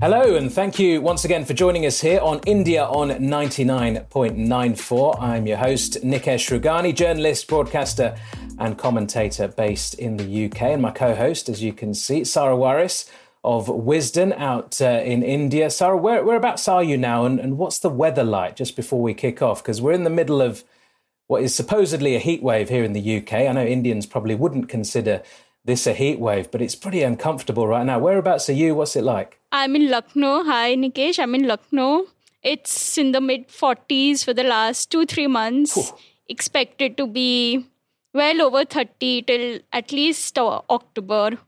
Hello, and thank you once again for joining us here on India on 99.94. I'm your host, Nikesh Rughani, journalist, broadcaster, and commentator based in the UK. And my co host, as you can see, Sarah Waris of Wisden out uh, in India. Sara, where, whereabouts are you now, and, and what's the weather like just before we kick off? Because we're in the middle of what is supposedly a heat wave here in the UK. I know Indians probably wouldn't consider this a heat wave, but it's pretty uncomfortable right now. Whereabouts are you? What's it like? I'm in Lucknow. Hi, Nikesh. I'm in Lucknow. It's in the mid 40s for the last two, three months. Ooh. Expected to be well over 30 till at least uh, October.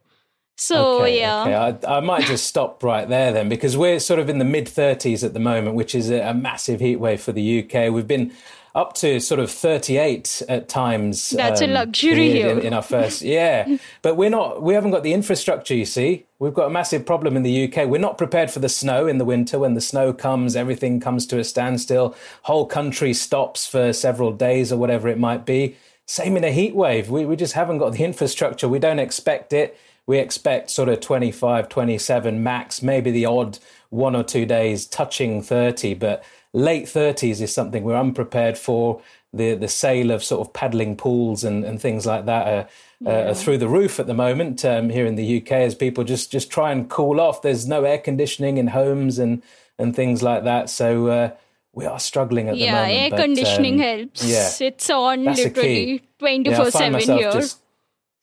So, okay, yeah. Okay. I, I, might just stop right there then because we're sort of in the mid 30s at the moment, which is a, a massive heat wave for the UK. We've been up to sort of 38 at times. That's um, a luxury. In, in, our first, yeah. but we're not, we haven't got the infrastructure, you see. We've got a massive problem in the UK. We're not prepared for the snow in the winter. When the snow comes, everything comes to a standstill. Whole country stops for several days or whatever it might be. Same in a heat wave. We, we just haven't got the infrastructure. We don't expect it. We expect sort of 25, 27 max, maybe the odd one or two days touching 30, but late 30s is something we're unprepared for. The the sale of sort of paddling pools and, and things like that are, yeah. uh, are through the roof at the moment um, here in the UK as people just, just try and cool off. There's no air conditioning in homes and, and things like that. So uh, we are struggling at yeah, the moment. Yeah, air but, conditioning um, helps. Yeah, it's on literally 24 7 here. Just,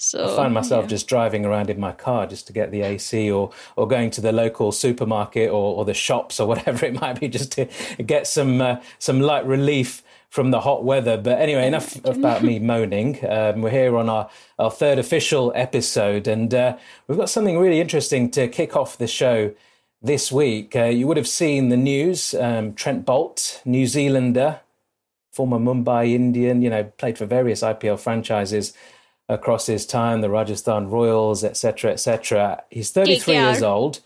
so I find myself yeah. just driving around in my car just to get the AC or or going to the local supermarket or, or the shops or whatever it might be just to get some uh, some light relief from the hot weather. But anyway, enough about me moaning. Um, we're here on our, our third official episode, and uh, we've got something really interesting to kick off the show this week. Uh, you would have seen the news um, Trent Boult, New Zealander, former Mumbai Indian, you know, played for various IPL franchises across his time, the Rajasthan Royals, etc., etc. He's 33 KKR. years old.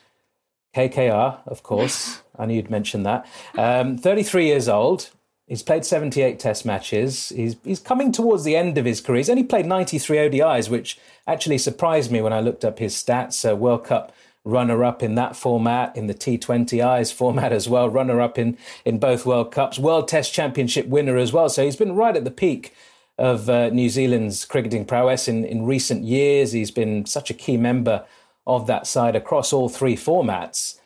KKR, of course. I knew you'd mention that. Um, 33 years old. He's played 78 Test matches. He's he's coming towards the end of his career. He's only played 93 ODIs, which actually surprised me when I looked up his stats. World Cup runner-up in that format, in the T20Is format as well, runner-up in in both World Cups, World Test Championship winner as well. So he's been right at the peak of uh, New Zealand's cricketing prowess in, in recent years. He's been such a key member of that side across all three formats.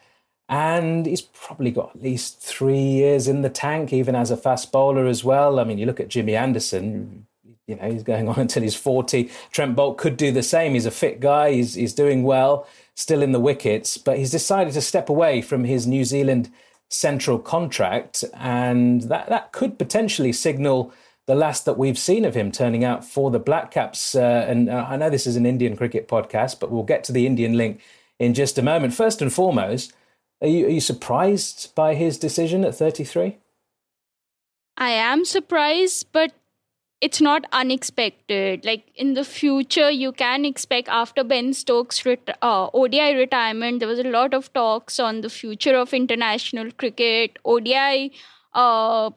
And he's probably got at least three years in the tank, even as a fast bowler as well. I mean, you look at Jimmy Anderson, you know, he's going on until he's 40. Trent Boult could do the same. He's a fit guy, he's, he's doing well, still in the wickets, but he's decided to step away from his New Zealand central contract. And that, that could potentially signal the last that we've seen of him turning out for the Black Caps. Uh, and uh, I know this is an Indian cricket podcast, but we'll get to the Indian link in just a moment. First and foremost, are you, are you surprised by his decision at 33? I am surprised, but it's not unexpected. Like in the future, you can expect after Ben Stokes' ret- uh, ODI retirement, there was a lot of talks on the future of international cricket, ODI uh,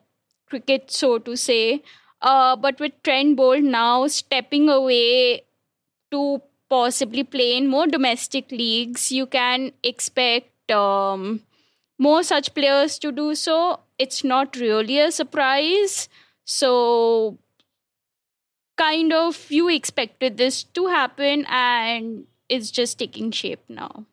cricket, so to say. Uh, but with Trent Boult now stepping away to possibly play in more domestic leagues, you can expect um, more such players to do so. It's not really a surprise. So, kind of, you expected this to happen and it's just taking shape now.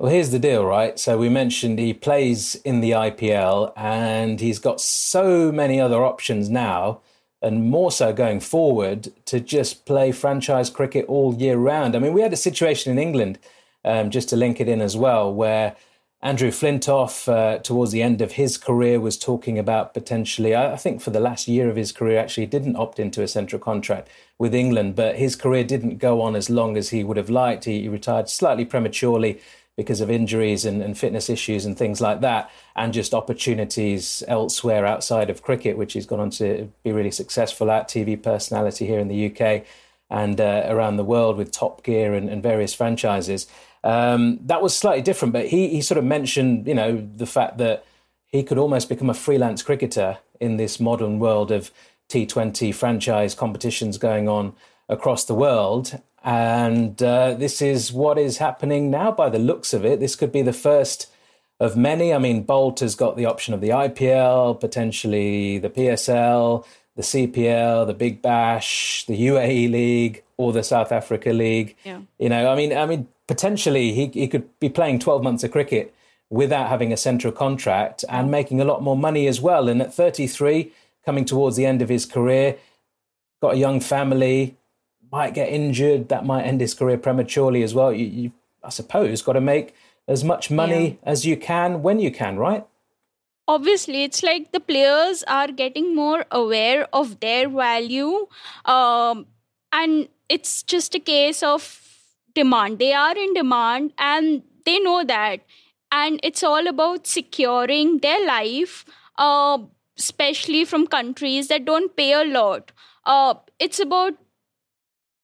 Well, here's the deal, right? So we mentioned he plays in the IPL and he's got so many other options now and more so going forward to just play franchise cricket all year round. I mean, we had a situation in England, um, just to link it in as well, where Andrew Flintoff, uh, towards the end of his career, was talking about potentially, I think for the last year of his career, actually didn't opt into a central contract with England, but his career didn't go on as long as he would have liked. He, he retired slightly prematurely because of injuries and, and, fitness issues and things like that, and just opportunities elsewhere outside of cricket, which he's gone on to be really successful at, TV personality here in the UK and uh, around the world with Top Gear and, and various franchises. Um, that was slightly different, but he, he sort of mentioned, you know, the fact that he could almost become a freelance cricketer in this modern world of T20 franchise competitions going on across the world. And uh, this is what is happening now by the looks of it. This could be the first of many. I mean, Boult has got the option of the IPL, potentially the PSL, the CPL, the Big Bash, the UAE League, or the South Africa League. Yeah. You know, I mean, I mean, potentially he he could be playing 12 months of cricket without having a central contract and making a lot more money as well. And at 33, coming towards the end of his career, got a young family, might get injured, that might end his career prematurely as well. You, you I suppose, got to make as much money yeah. as you can when you can, right? Obviously, it's like the players are getting more aware of their value, um, and it's just a case of demand. They are in demand, and they know that, and it's all about securing their life. Uh, especially from countries that don't pay a lot. Uh, it's about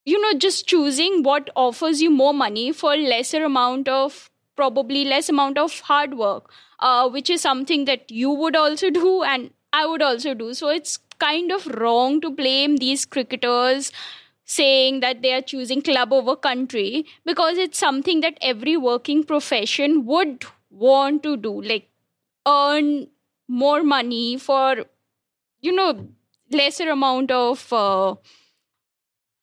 you know just choosing what offers you more money for lesser amount of probably less amount of hard work uh, which is something that you would also do and i would also do. So it's kind of wrong to blame these cricketers saying that they are choosing club over country because it's something that every working profession would want to do like earn more money for you know lesser amount of uh,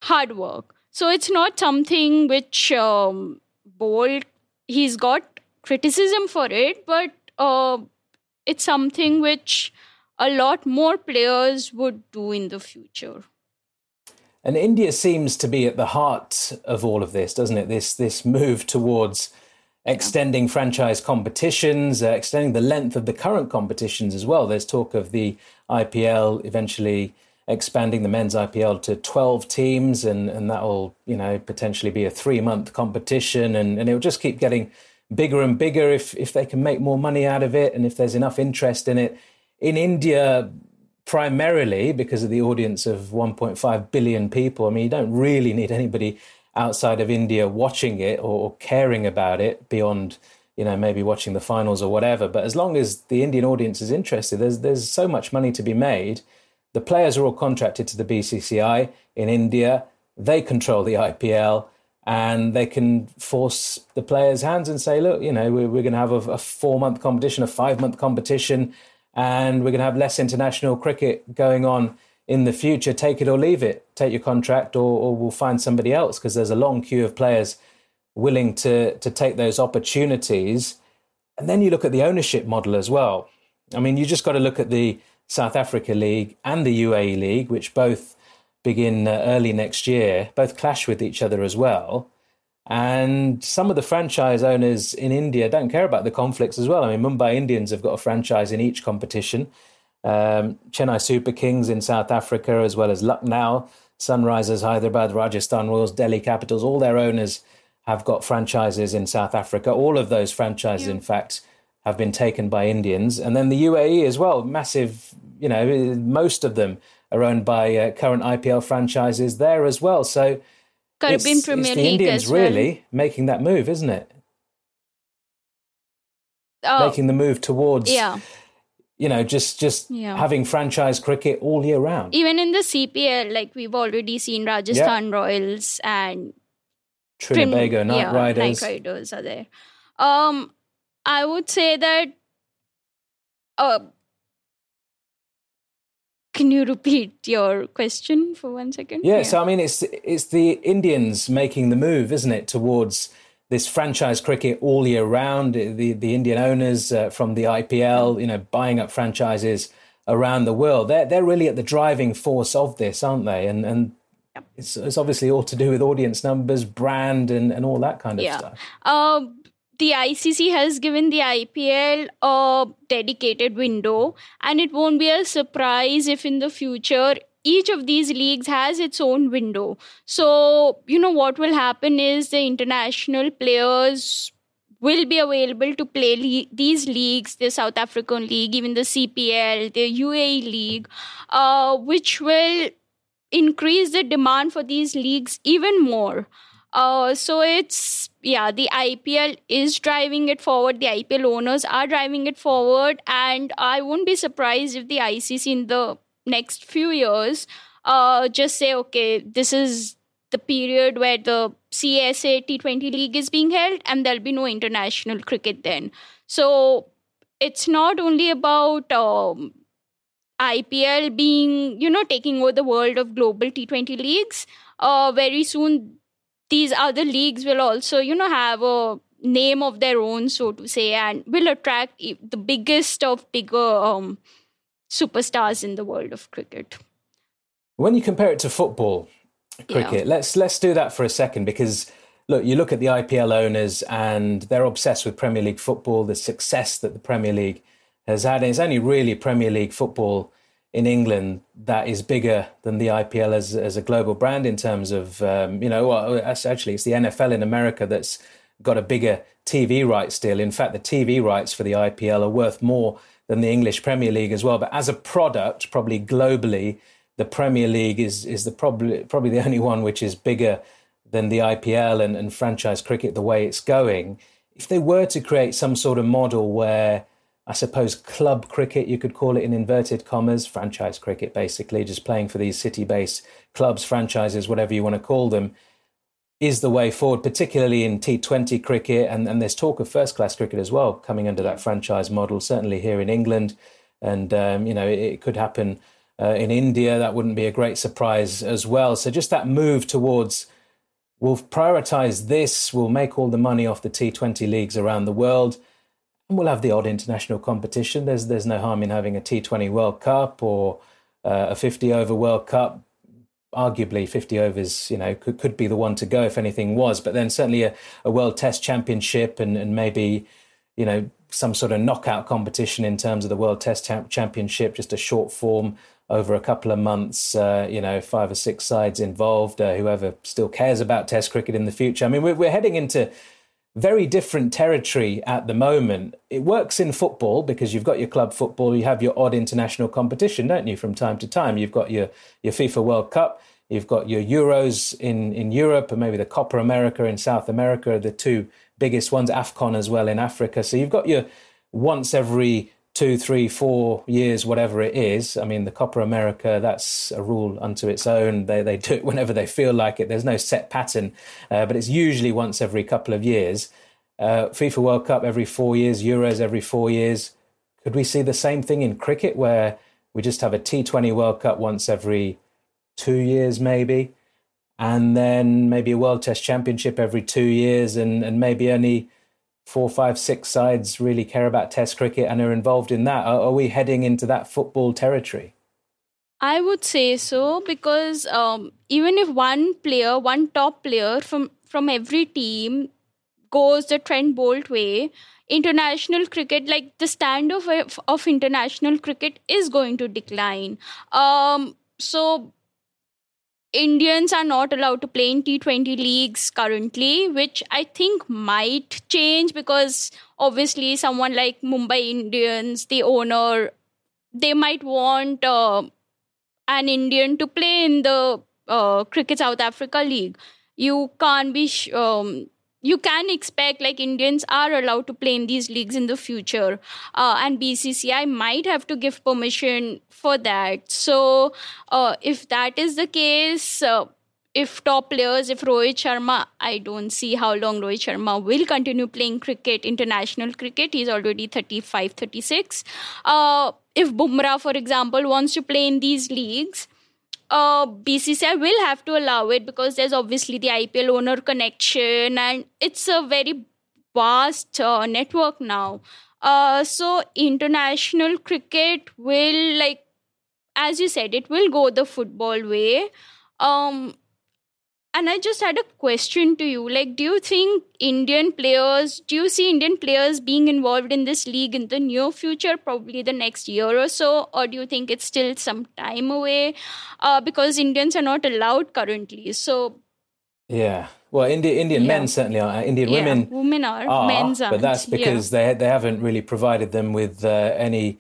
hard work. So it's not something which um, Boult he's got criticism for it, but uh, it's something which a lot more players would do in the future. And India seems to be at the heart of all of this, doesn't it? This this move towards extending franchise competitions, uh, extending the length of the current competitions as well. There's talk of the IPL eventually expanding the men's IPL to 12 teams, and, and that will, you know, potentially be a three month competition, and, and it will just keep getting bigger and bigger if, if they can make more money out of it and if there's enough interest in it. In India, primarily because of the audience of 1.5 billion people, I mean, you don't really need anybody outside of India watching it or caring about it beyond you know maybe watching the finals or whatever but as long as the Indian audience is interested there's there's so much money to be made the players are all contracted to the BCCI in India. They control the IPL and they can force the players' hands and say, look, you know, we're, we're going to have a, a four month competition, a five month competition, and we're going to have less international cricket going on in the future. Take it or leave it. Take your contract, or, or we'll find somebody else because there's a long queue of players willing to, to take those opportunities. And then you look at the ownership model as well. I mean, you just got to look at the South Africa League and the UAE League, which both begin uh, early next year, both clash with each other as well. And some of the franchise owners in India don't care about the conflicts as well. I mean, Mumbai Indians have got a franchise in each competition. Um, Chennai Super Kings in South Africa, as well as Lucknow, Sunrisers, Hyderabad, Rajasthan Royals, Delhi Capitals, all their owners have got franchises in South Africa. All of those franchises, yeah. in fact, have been taken by Indians. And then the UAE as well, massive, you know, most of them are owned by uh, current IPL franchises there as well. So it's, it's the Indians really making that move, isn't it? Oh, making the move towards yeah. you know just just yeah. having franchise cricket all year round even in the cpl like we've already seen rajasthan yeah. royals and trinbago Trin- Knight Riders Knight Riders are there um I would say that. Uh, can you repeat your question for one second? Yeah, yeah, so I mean, it's it's the Indians making the move, isn't it, towards this franchise cricket all year round. The the Indian owners uh, from the IPL, you know, buying up franchises around the world. They're they're really at the driving force of this, aren't they? And and yep. it's it's obviously all to do with audience numbers, brand, and and all that kind of yeah. stuff. Um the ICC has given the IPL a dedicated window, and it won't be a surprise if in the future each of these leagues has its own window. So, you know, what will happen is the international players will be available to play le- these leagues, the South African League, even the CPL, the UAE League, uh, which will increase the demand for these leagues even more. Uh, so it's yeah, the IPL is driving it forward. The IPL owners are driving it forward, and I won't be surprised if the ICC in the next few years uh, just say, okay, this is the period where the CSA T20 league is being held, and there'll be no international cricket then. So it's not only about um, IPL being, you know, taking over the world of global T20 leagues. Uh, very soon, these other leagues will also, you know, have a name of their own, so to say, and will attract the biggest of bigger um, superstars in the world of cricket. When you compare it to football cricket, yeah. let's let's do that for a second because look, you look at the IPL owners and they're obsessed with Premier League football, the success that the Premier League has had. And it's only really Premier League football in England that is bigger than the IPL as as a global brand in terms of um, you know actually it's the NFL in America that's got a bigger TV rights deal. In fact, the TV rights for the IPL are worth more than the English Premier League as well. But as a product, probably globally, the Premier League is is the probably probably the only one which is bigger than the IPL and, and franchise cricket the way it's going. If they were to create some sort of model where I suppose club cricket, you could call it in inverted commas, franchise cricket, basically, just playing for these city based clubs, franchises, whatever you want to call them, is the way forward, particularly in T20 cricket. And, and there's talk of first class cricket as well coming under that franchise model, certainly here in England. And, um, you know, it, it could happen uh, in India. That wouldn't be a great surprise as well. So just that move towards we'll prioritize this, we'll make all the money off the T20 leagues around the world we'll have the odd international competition. There's there's no harm in having a T20 World Cup or uh, a 50 over World Cup. Arguably, 50 overs, you know, could, could be the one to go if anything was. But then certainly a, a World Test Championship and, and maybe, you know, some sort of knockout competition in terms of the World Test Championship, just a short form over a couple of months, uh, you know, five or six sides involved, uh, whoever still cares about Test cricket in the future. I mean, we're, we're heading into very different territory at the moment. It works in football because you've got your club football, you have your odd international competition, don't you, from time to time? You've got your, your FIFA World Cup, you've got your Euros in, in Europe, and maybe the Copa America in South America, the two biggest ones, AFCON as well in Africa. So you've got your once every two, three, four years, whatever it is. I mean, the Copa America, that's a rule unto its own. They, they do it whenever they feel like it. There's no set pattern, uh, but it's usually once every couple of years. Uh, FIFA World Cup every four years, Euros every four years. Could we see the same thing in cricket where we just have a T20 World Cup once every two years, maybe? And then maybe a World Test Championship every two years, and, and maybe only four, five, six sides really care about Test cricket and are involved in that? Are, are we heading into that football territory? I would say so because um, even if one player, one top player from from every team goes the Trent Boult way, international cricket, like the standard of of international cricket, is going to decline. Um, so Indians are not allowed to play in T20 leagues currently, which I think might change because obviously someone like Mumbai Indians, the owner, they might want uh, an Indian to play in the uh, Cricket South Africa League. You can't be sh- um, you can expect like Indians are allowed to play in these leagues in the future, uh, and BCCI might have to give permission for that. So, uh, if that is the case, uh, if top players, if Rohit Sharma, I don't see how long Rohit Sharma will continue playing cricket, international cricket. He's already 35, 36. Uh, if Bumrah, for example, wants to play in these leagues, uh, BCCI will have to allow it because there's obviously the IPL owner connection and it's a very vast uh, network now. Uh, so international cricket will like, as you said, it will go the football way. Um, and I just had a question to you. Like, do you think Indian players, do you see Indian players being involved in this league in the near future, probably the next year or so? Or do you think it's still some time away? Uh, because Indians are not allowed currently. So, yeah. Well, Indi- Indian yeah. men certainly are. Uh, Indian yeah, women, women are, are men's But that's because yeah. they they haven't really provided them with uh, any,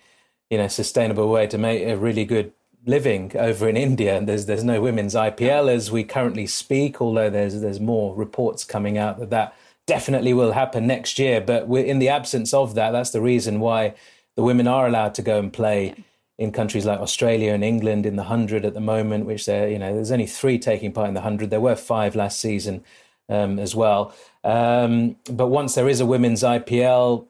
you know, sustainable way to make a really good living over in India, and there's there's no women's IPL as we currently speak. Although there's there's more reports coming out that that definitely will happen next year. But we're in the absence of that. That's the reason why the women are allowed to go and play. Yeah. In countries like Australia and England in the hundred at the moment, which there, you know, there's only three taking part in the hundred. There were five last season um, as well. Um, but once there is a women's IPL,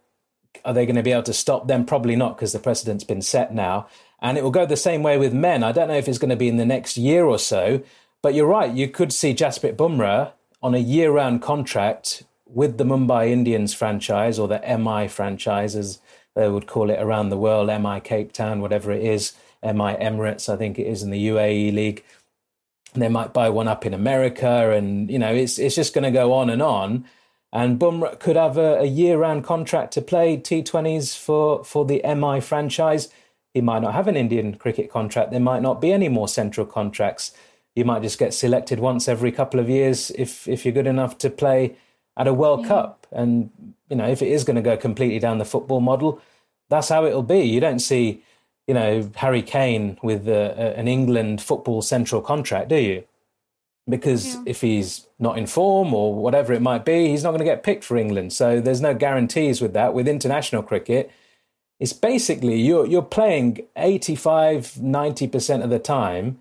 are they going to be able to stop them? Probably not, because the precedent's been set now. And it will go the same way with men. I don't know if it's going to be in the next year or so, but you're right. You could see Jasprit Bumrah on a year round contract with the Mumbai Indians franchise or the MI franchise, as they would call it around the world, MI Cape Town, whatever it is, MI Emirates, I think it is in the UAE League. They might buy one up in America, and you know it's it's just going to go on and on. And Bumrah could have a, a year-round contract to play T20s for for the MI franchise he might not have an Indian cricket contract. There might not be any more central contracts. You might just get selected once every couple of years if if you're good enough to play at a World yeah. Cup. And you know, if it is going to go completely down the football model, that's how it'll be. You don't see, you know, Harry Kane with a, a, an England football central contract, do you? Because yeah. if he's not in form or whatever it might be, he's not going to get picked for England. So there's no guarantees with that. With international cricket, it's basically you're you're playing 85 90% of the time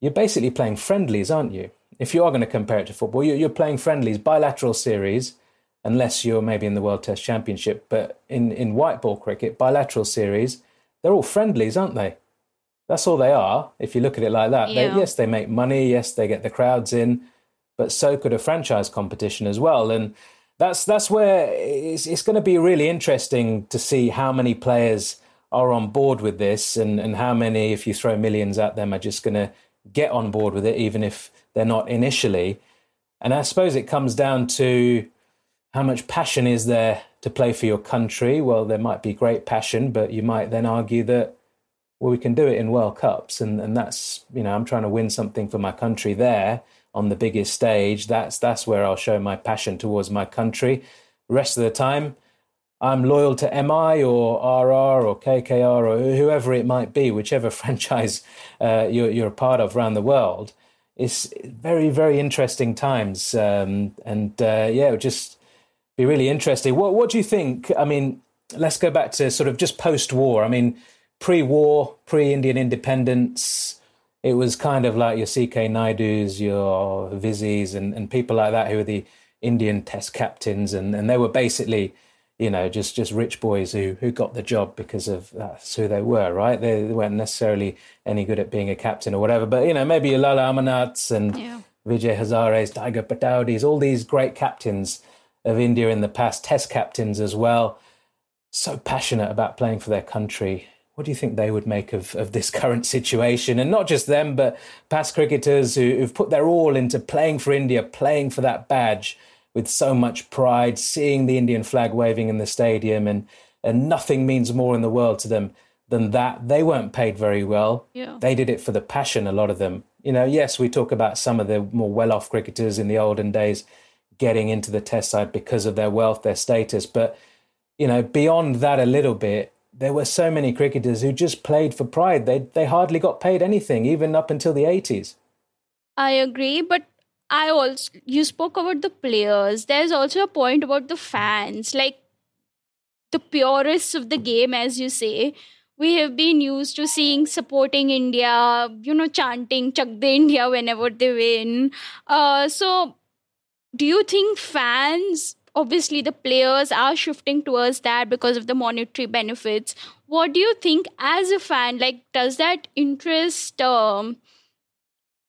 you're basically playing friendlies aren't you? If you are going to compare it to football you're, you're playing friendlies bilateral series unless you're maybe in the world test championship but in in white ball cricket bilateral series they're all friendlies aren't they? That's all they are if you look at it like that. Yeah. they, yes they make money yes they get the crowds in but so could a franchise competition as well and that's that's where it's, it's going to be really interesting to see how many players are on board with this and, and how many, if you throw millions at them, are just going to get on board with it, even if they're not initially. And I suppose it comes down to how much passion is there to play for your country. Well, there might be great passion, but you might then argue that, well, we can do it in World Cups. And, and that's, you know, I'm trying to win something for my country there on the biggest stage, that's that's where I'll show my passion towards my country. Rest of the time, I'm loyal to MI or RR or KKR or whoever it might be, whichever franchise uh, you're, you're, a part of around the world. It's very, very interesting times. Um, and uh, yeah, it would just be really interesting. What, what do you think? I mean, let's go back to sort of just post war. I mean, pre war, pre Indian independence, it was kind of like your CK Naidu's, your Vizzies, and, and people like that who were the Indian test captains, and, and they were basically, you know, just, just rich boys who, who got the job because of that's who they were, right? They, they weren't necessarily any good at being a captain or whatever, but you know, maybe your Lala Amarnaths and yeah. Vijay Hazare's, Tiger Pataudis, all these great captains of India in the past, test captains as well, so passionate about playing for their country what do you think they would make of, of this current situation? And not just them, but past cricketers who, who've put their all into playing for India, playing for that badge with so much pride, seeing the Indian flag waving in the stadium, and, and nothing means more in the world to them than that. They weren't paid very well. Yeah. They did it for the passion, a lot of them. You know, yes, we talk about some of the more well off cricketers in the olden days getting into the test side because of their wealth, their status. But, you know, beyond that a little bit, there were so many cricketers who just played for pride. They they hardly got paid anything, even up until the eighties. I agree, but I also you spoke about the players. There's also a point about the fans, like the purists of the game, as you say. We have been used to seeing supporting India, you know, chanting "Chak De India" whenever they win. Uh, so, do you think fans obviously the players are shifting towards that because of the monetary benefits. What do you think as a fan like does that interest um,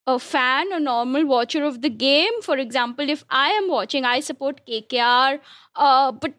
a fan a normal watcher of the game? For example if i am watching i support kkr uh, but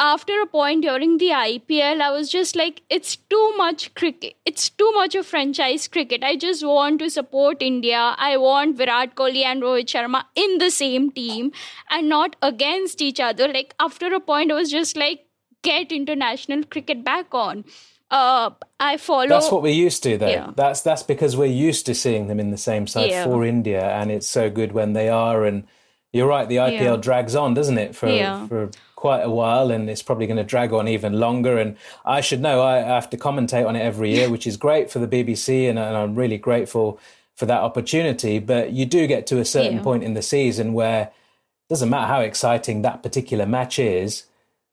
after a point during the IPL, I was just like, it's too much cricket. It's too much of franchise cricket. I just want to support India. I want Virat Kohli and Rohit Sharma in the same team and not against each other. Like, after a point, I was just like, get international cricket back on. Uh, I follow. That's what we're used to, though. Yeah. That's that's because we're used to seeing them in the same side yeah. for India, and it's so good when they are. And you're right, the IPL yeah. drags on, doesn't it, for for quite a while, and it's probably going to drag on even longer. And I should know, I have to commentate on it every year, which is great for the BBC, and, and I'm really grateful for that opportunity. But you do get to a certain point in the season where it doesn't matter how exciting that particular match is,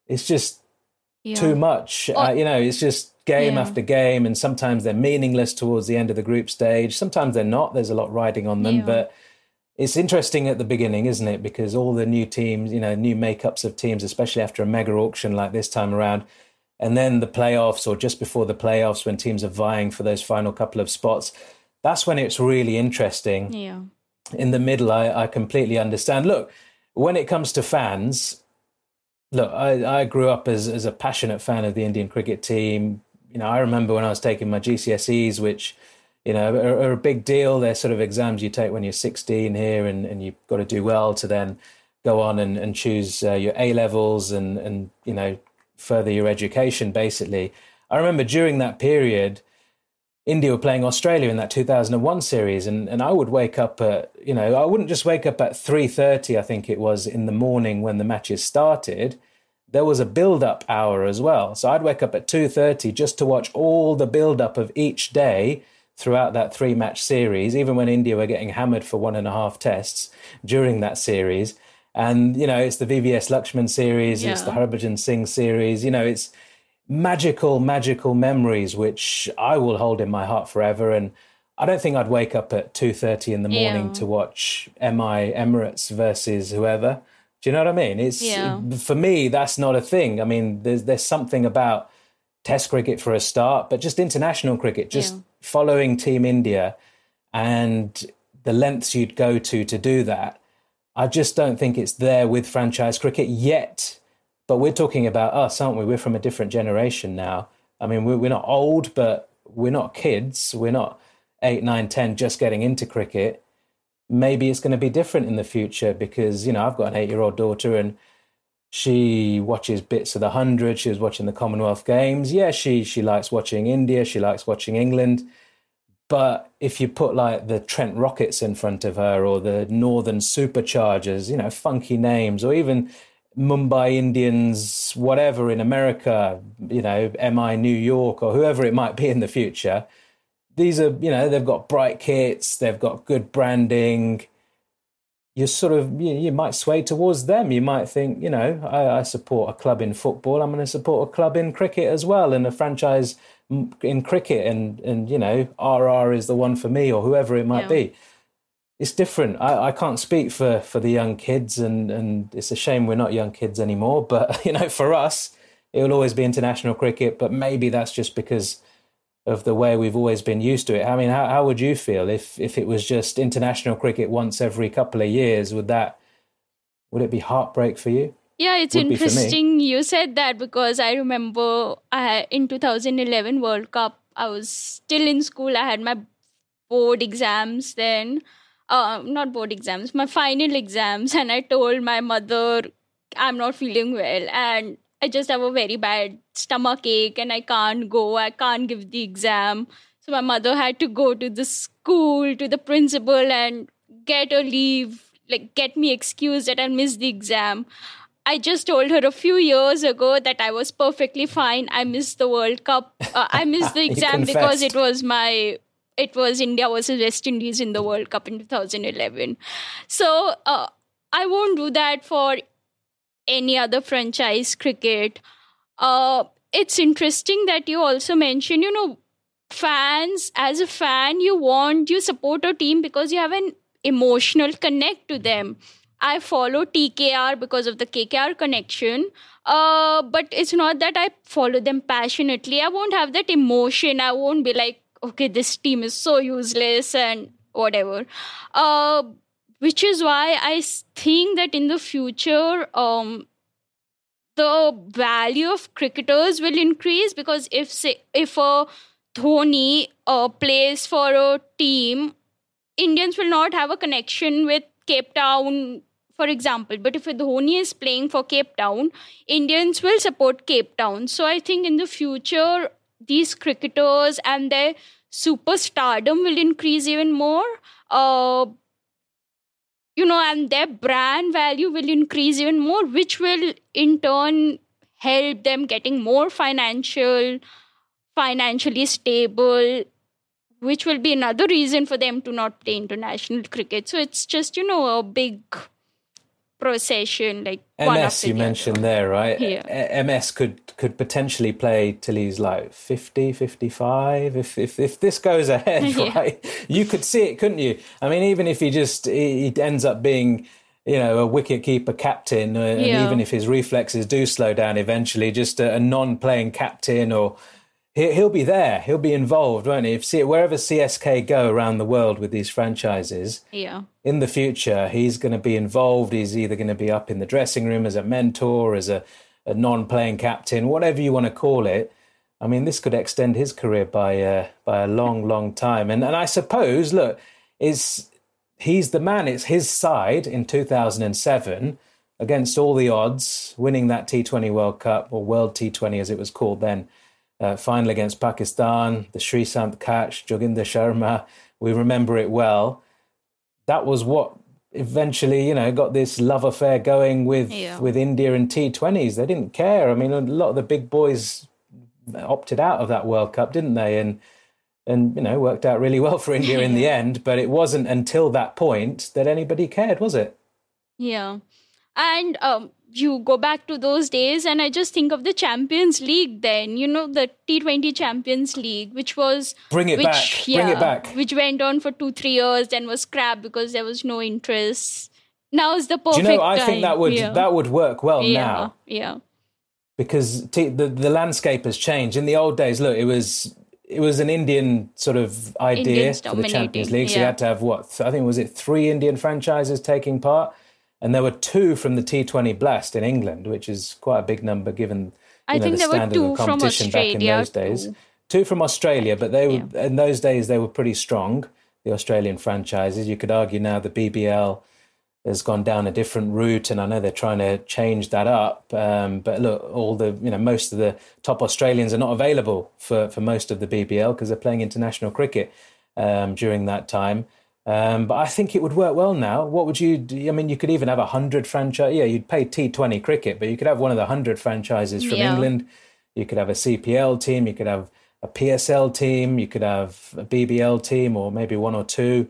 it's just too much. Uh, you know, it's just game yeah. after game, and sometimes they're meaningless towards the end of the group stage. Sometimes they're not. There's a lot riding on them, yeah. but it's interesting at the beginning, isn't it? Because all the new teams, you know, new makeups of teams, especially after a mega auction like this time around, and then the playoffs or just before the playoffs when teams are vying for those final couple of spots, that's when it's really interesting. Yeah. In the middle, I, I completely understand. Look, when it comes to fans, look, I, I grew up as, as a passionate fan of the Indian cricket team, you know, I remember when I was taking my GCSEs, which, you know, are, are, a big deal. They're sort of exams you take when you're 16 here, and, and you've got to do well to then go on and, and choose uh, your A levels and, and, you know, further your education, basically. I remember during that period, India were playing Australia in that 2001 series, and, and I would wake up at, you know, I wouldn't just wake up at 3.30, I think it was, in the morning when the matches started there was a build-up hour as well. So I'd wake up at 2:30 just to watch all the build-up of each day throughout that three-match series, even when India were getting hammered for one and a half tests during that series. And you know, it's the VVS Laxman series, yeah. it's the Harbhajan Singh series. You know, it's magical, magical memories which I will hold in my heart forever. And I don't think I'd wake up at two thirty in the morning yeah. to watch MI Emirates versus whoever. Do you know what I mean? It's yeah. for me that's not a thing. I mean, there's there's something about Test cricket for a start, but just international cricket, just. Following Team India and the lengths you'd go to to do that. I just don't think it's there with franchise cricket yet. But we're talking about us, aren't we? We're from a different generation now. I mean, we're, not old, but we're not kids. We're not eight, nine, ten, just getting into cricket maybe it's going to be different in the future because you know I've got an eight-year-old daughter and she watches bits of the hundred. She was watching the Commonwealth Games. Yeah, she she likes watching India. She likes watching England. But if you put like the Trent Rockets in front of her or the Northern Superchargers, you know, funky names, or even Mumbai Indians, whatever in America, you know, MI New York or whoever it might be in the future, these are you know they've got bright kits, they've got good branding. You sort of you, you might sway towards them. You might think you know I, I support a club in football. I'm going to support a club in cricket as well, and a franchise in cricket, and and you know RR is the one for me or whoever it might yeah. be. It's different. I, I can't speak for, for the young kids, and, and it's a shame we're not young kids anymore. But you know, for us, it will always be international cricket. But maybe that's just because of the way we've always been used to it. I mean, how, how would you feel if, if it was just international cricket once every couple of years? Would that would it be heartbreak for you? Yeah, it's would interesting you said that because I remember I, in 2011 World Cup, I was still in school. I had my board exams then, uh, not board exams, my final exams, and I told my mother I'm not feeling well, and I just have a very bad stomach ache and I can't go. I can't give the exam. So my mother had to go to the school, to the principal, and get a leave, like get me excused that I missed the exam. I just told her a few years ago that I was perfectly fine. I missed the World Cup. Uh, I missed the exam because it was my it was India versus West Indies in the World Cup in 2011. So uh, I won't do that for any other franchise cricket. Uh, it's interesting that you also mentioned, you know, fans, as a fan, you want, you support a team because you have an emotional connect to them. I follow TKR because of the KKR connection. Uh, but it's not that I follow them passionately. I won't have that emotion. I won't be like, okay, this team is so useless and whatever. Uh, which is why I think that in the future, um, the value of cricketers will increase because if say if a Dhoni uh, plays for a team, Indians will not have a connection with Cape Town, for example. But if a Dhoni is playing for Cape Town, Indians will support Cape Town. So I think in the future, these cricketers and their superstardom will increase even more. Uh, you know, and their brand value will increase even more, which will in turn help them getting more financial, financially stable, which will be another reason for them to not play international cricket. So it's just, you know, a big procession like MS you mentioned there right yeah. MS could could potentially play till he's like 50 55 if if, if this goes ahead yeah. right you could see it couldn't you I mean even if he just he ends up being you know a wicket keeper captain uh, and even if his reflexes do slow down eventually just a, a non-playing captain or he'll be there. He'll be involved, won't he? If see wherever CSK go around the world with these franchises, yeah. In the future, he's going to be involved. He's either going to be up in the dressing room as a mentor, as a, a non-playing captain, whatever you want to call it. I mean, this could extend his career by uh, by a long, long time. And and I suppose, look, is he's the man. It's his side in 2007 against all the odds, winning that T20 World Cup or World T20 as it was called then uh, final against Pakistan, the Sreesanth catch, Joginder Sharma, we remember it well. That was what eventually, you know, got this love affair going with yeah. with India and T20s. They didn't care. I mean, a lot of the big boys opted out of that World Cup, didn't they? And and you know, worked out really well for India in the end. But it wasn't until that point that anybody cared, was it? Yeah, and um, you go back to those days and i just think of the champions league then you know the t20 champions league which was bring it which, back. Yeah, bring it back. which went on for two three years then was scrapped because there was no interest. Now is the perfect Do you know i time. think that would yeah. that would work well yeah, now. yeah. Because t- the the landscape has changed. In the old days look it was it was an Indian sort of idea for the Champions League. So you had to have what I think was it three Indian franchises taking part and there were two from the T20 Blast in England, which is quite a big number given you know, the standard of competition back in those days. Two. two from Australia, but they were yeah. in those days they were pretty strong. The Australian franchises. You could argue now the BBL has gone down a different route, and I know they're trying to change that up. Um, but look, all the you know most of the top Australians are not available for for most of the BBL because they're playing international cricket um, during that time. Um, but I think it would work well now. What would you do? I mean, you could even have a hundred franchise. Yeah, you'd pay T20 cricket, but you could have one of the hundred franchises from yeah. England. You could have a CPL team. You could have a PSL team. You could have a BBL team, or maybe one or two.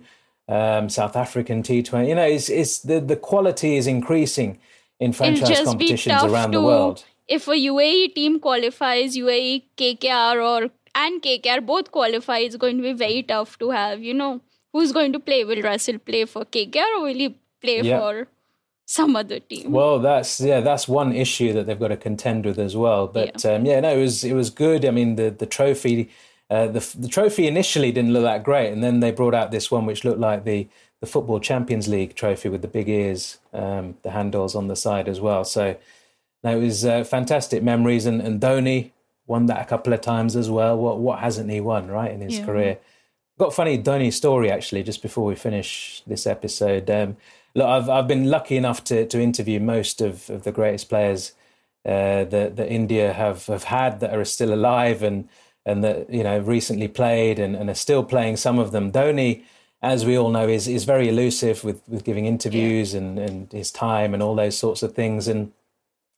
Um, South African T20. You know, it's, it's the the quality is increasing in franchise competitions around the world. If a UAE team qualifies, UAE, KKR, or and KKR both qualify, it's going to be very tough to have. You know who's going to play? Will Russell play for KKR or will he play yeah. for some other team? Well, that's yeah, that's one issue that they've got to contend with as well. But yeah, um, yeah no, it was it was good. I mean, the the trophy. Uh, the the trophy initially didn't look that great, and then they brought out this one which looked like the the football Champions League trophy with the big ears, um, the handles on the side as well. So no, it was uh, fantastic memories, and, and Dhoni won that a couple of times as well. What what hasn't he won right in his yeah. career? Got a funny Dhoni story actually. Just before we finish this episode, um, look, I've I've been lucky enough to to interview most of, of the greatest players uh, that that India have have had that are still alive and and that you know recently played and, and are still playing. Some of them, Dhoni. As we all know, is is very elusive with, with giving interviews yeah. and, and his time and all those sorts of things. And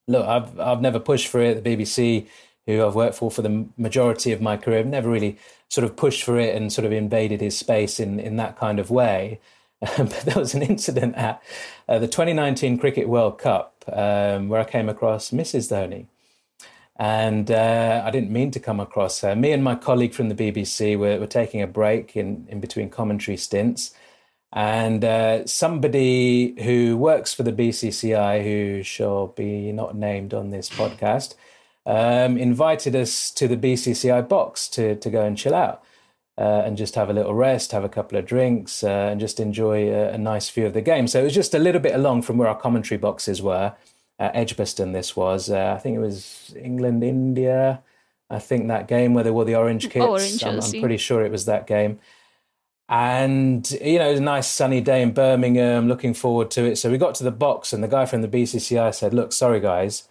look, I've I've never pushed for it. The BBC who I've worked for for the majority of my career, I've never really sort of pushed for it and sort of invaded his space in, in that kind of way. but there was an incident at uh, the 2019 Cricket World Cup um, where I came across Mrs. Dhoni. And uh, I didn't mean to come across her. Me and my colleague from the BBC were, were taking a break in, in between commentary stints. And uh, somebody who works for the BCCI, who shall be not named on this podcast, um, invited us to the BCCI box to, to go and chill out uh, and just have a little rest, have a couple of drinks, uh, and just enjoy a, a, nice view of the game. So it was just a little bit along from where our commentary boxes were. at Edgbaston. This was, uh, I think it was England, India. I think that game where they wore the orange kits. Orange, I'm, I'm pretty sure it was that game. And, you know, it was a nice sunny day in Birmingham, looking forward to it. So we got to the box, and the guy from the BCCI said, Look, sorry, guys,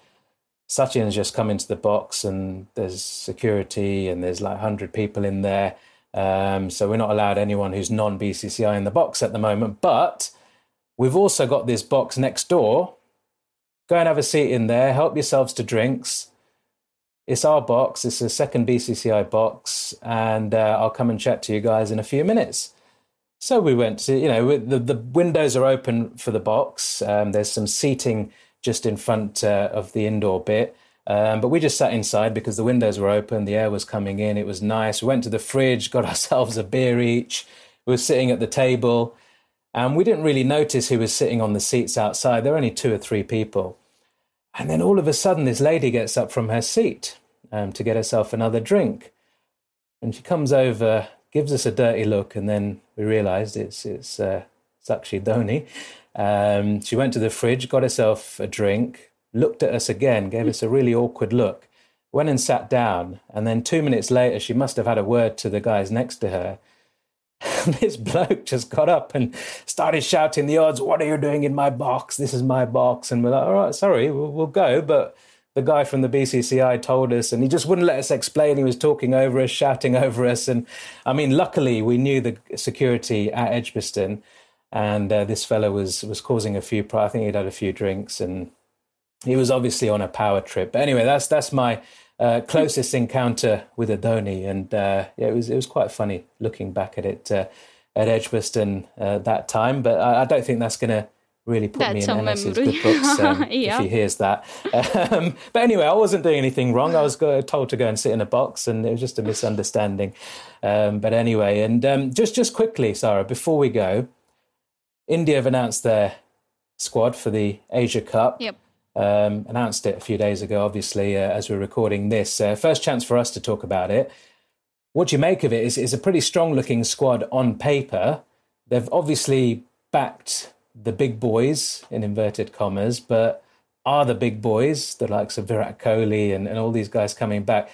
Sachin's just come into the box, and there's security, and there's like 100 people in there. Um, so we're not allowed anyone who's non BCCI in the box at the moment. But we've also got this box next door. Go and have a seat in there, help yourselves to drinks it's our box. It's a second BCCI box, and uh, I'll come and chat to you guys in a few minutes. So we went to, you know, the, the windows are open for the box. Um, there's some seating just in front uh, of the indoor bit. Um, but we just sat inside because the windows were open, the air was coming in, it was nice. We went to the fridge, got ourselves a beer each. We were sitting at the table, and we didn't really notice who was sitting on the seats outside. There were only two or three people. And then all of a sudden, this lady gets up from her seat um, to get herself another drink. And she comes over, gives us a dirty look, and then we realised it's it's uh, it's actually Dhoni. Um, she went to the fridge, got herself a drink, looked at us again, gave us a really awkward look, went and sat down, and then two minutes later, she must have had a word to the guys next to her. This bloke just got up and started shouting the odds, What are you doing in my box? This is my box. And we're like, All right, sorry, we'll, we'll go. But the guy from the BCCI told us, and he just wouldn't let us explain. He was talking over us, shouting over us. And I mean, luckily, we knew the security at Edgbaston. And uh, this fellow was, was causing a few, I think he'd had a few drinks and he was obviously on a power trip. But anyway, that's, that's my uh, closest encounter with a Dhoni, and uh, yeah, it was it was quite funny looking back at it uh, at Edgbaston uh, that time. But I, I don't think that's going to really put that's me in MS's good books um, yeah. if he hears that. Um, but anyway, I wasn't doing anything wrong. I was told to go and sit in a box, and it was just a misunderstanding. Um, but anyway, and um, just just quickly, Sarah, before we go, India have announced their squad for the Asia Cup. Yep um, announced it a few days ago, obviously, uh, as we're recording this. Uh, first chance for us to talk about it. What do you make of it? It's, it's a pretty strong looking squad on paper. They've obviously backed the big boys, in inverted commas, but are the big boys, the likes of Virat Kohli and, and all these guys coming back,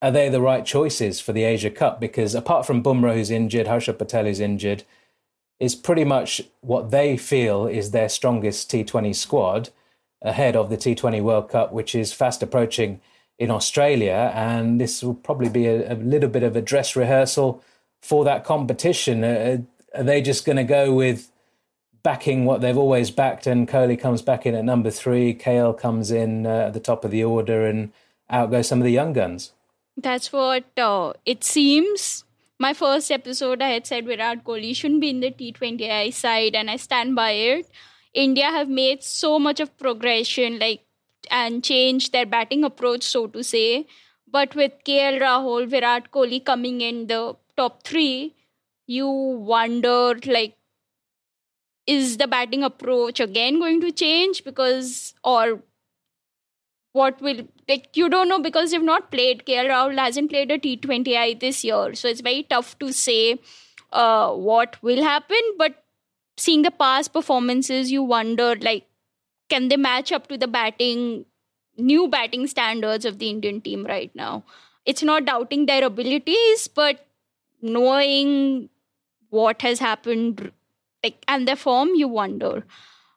are they the right choices for the Asia Cup? Because apart from Bumrah, who's injured, Harshal Patel is injured, is pretty much what they feel is their strongest T20 squad ahead of the T20 World Cup, which is fast approaching in Australia. And this will probably be a, a little bit of a dress rehearsal for that competition. Uh, are they just going to go with backing what they've always backed and Kohli comes back in at number three, KL comes in uh, at the top of the order, and out go some of the young guns? That's what uh, it seems. My first episode, I had said Virat Kohli shouldn't be in the T20I side, and I stand by it. India have made so much of progression, like and changed their batting approach, so to say. But with KL Rahul, Virat Kohli coming in the top three, you wonder like, is the batting approach again going to change? Because or what will like you don't know because you've not played. KL Rahul hasn't played a T20I this year, so it's very tough to say uh, what will happen. But seeing the past performances, you wonder like, can they match up to the batting, new batting standards of the Indian team right now? It's not doubting their abilities, but knowing what has happened, like and their form, you wonder.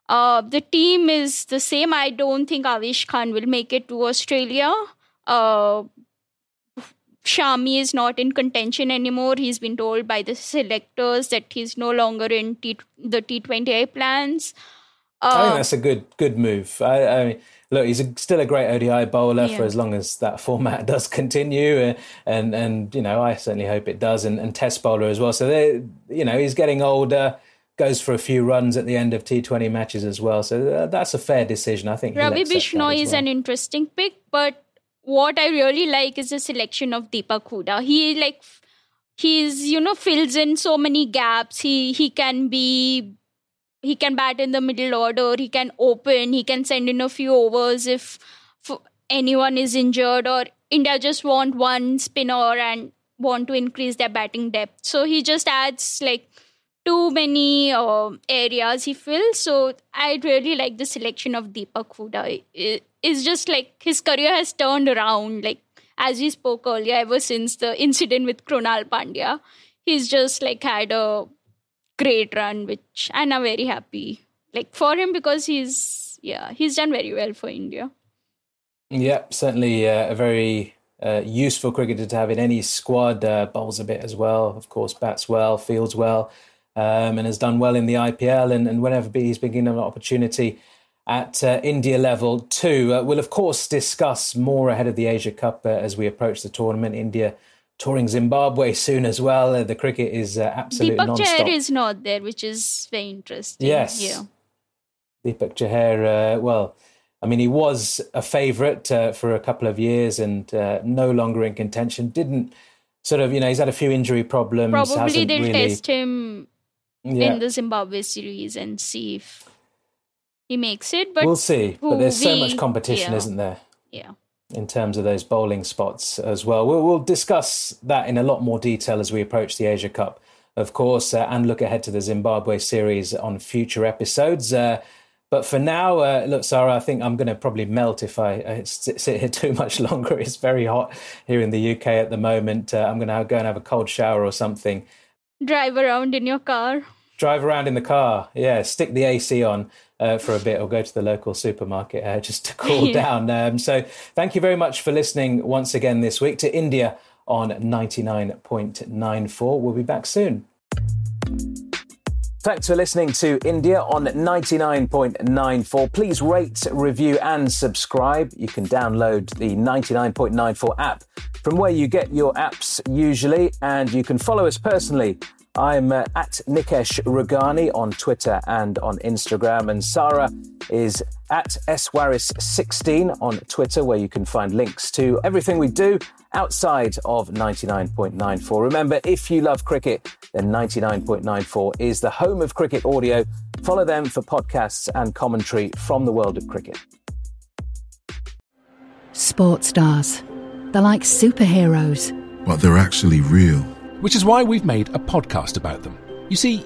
Uh, the team is the same. I don't think Avesh Khan will make it to Australia. Uh, Shami is not in contention anymore. He's been told by the selectors that he's no longer in T- the T20I plans. Uh, I think uh, that's a good good move. I, I mean, look, he's a, still a great ODI bowler yeah. for as long as that format does continue, and uh, and, and you know I certainly hope it does, and, and Test bowler as well. So they, you know, he's getting older. Goes for a few runs at the end of T20 matches as well, so uh, that's a fair decision. I think Ravi Bishnoi is well. an interesting pick, but what I really like is the selection of Deepak Hooda. He like he's you know fills in so many gaps. He he can be he can bat in the middle order. He can open. He can send in a few overs if anyone is injured or India just want one spinner and want to increase their batting depth. So he just adds like too many uh, areas he fills. So I really like the selection of Deepak. It, it's just like his career has turned around. Like as we spoke earlier, ever since the incident with Krunal Pandya, he's just like had a great run, which I'm very happy. Like for him because he's yeah he's done very well for India. Yeah, certainly uh, a very uh, useful cricketer to have in any squad. Uh, bowls a bit as well, of course, bats well, fields well, um, and has done well in the IPL. And, and whenever he's been given an opportunity at uh, India level too, uh, we'll of course discuss more ahead of the Asia Cup uh, as we approach the tournament. India touring Zimbabwe soon as well. Uh, the cricket is uh, absolutely Deepak non-stop. Chahar is not there, which is very interesting. Yes. Yeah. Deepak Chahar, uh, well, I mean, he was a favourite uh, for a couple of years and uh, no longer in contention. Didn't sort of, you know, he's had a few injury problems. Probably they'll really, test him Yeah, in the Zimbabwe series and see if he makes it. But we'll see. But there's so we- much competition, yeah. isn't there? yeah. in terms of those bowling spots as well. We'll, we'll discuss that in a lot more detail as we approach the Asia Cup, of course, uh, and look ahead to the Zimbabwe series on future episodes. Uh, but for now, uh, look, Sarah, I think I'm going to probably melt if I uh, sit sit here too much longer. It's very hot here in the UK at the moment. Uh, I'm going to go and have a cold shower or something. Drive around in your car. Drive around in the car, yeah. Stick the AC on uh, for a bit, or go to the local supermarket uh, just to cool Yeah. down. Um, so, thank you very much for listening once again this week to India on 99.94. We'll be back soon. Thanks for listening to India on 99.94. Please rate, review, and subscribe. You can download the 99.94 app from where you get your apps usually, and you can follow us personally. I'm uh, at Nikesh Rughani on Twitter and on Instagram, and Sarah is at swaris16 on Twitter, where you can find links to everything we do outside of 99.94. Remember, if you love cricket, then 99.94 is the home of cricket audio. Follow them for podcasts and commentary from the world of cricket. Sports stars. They're like superheroes. but they're actually real. which is why we've made a podcast about them. You see,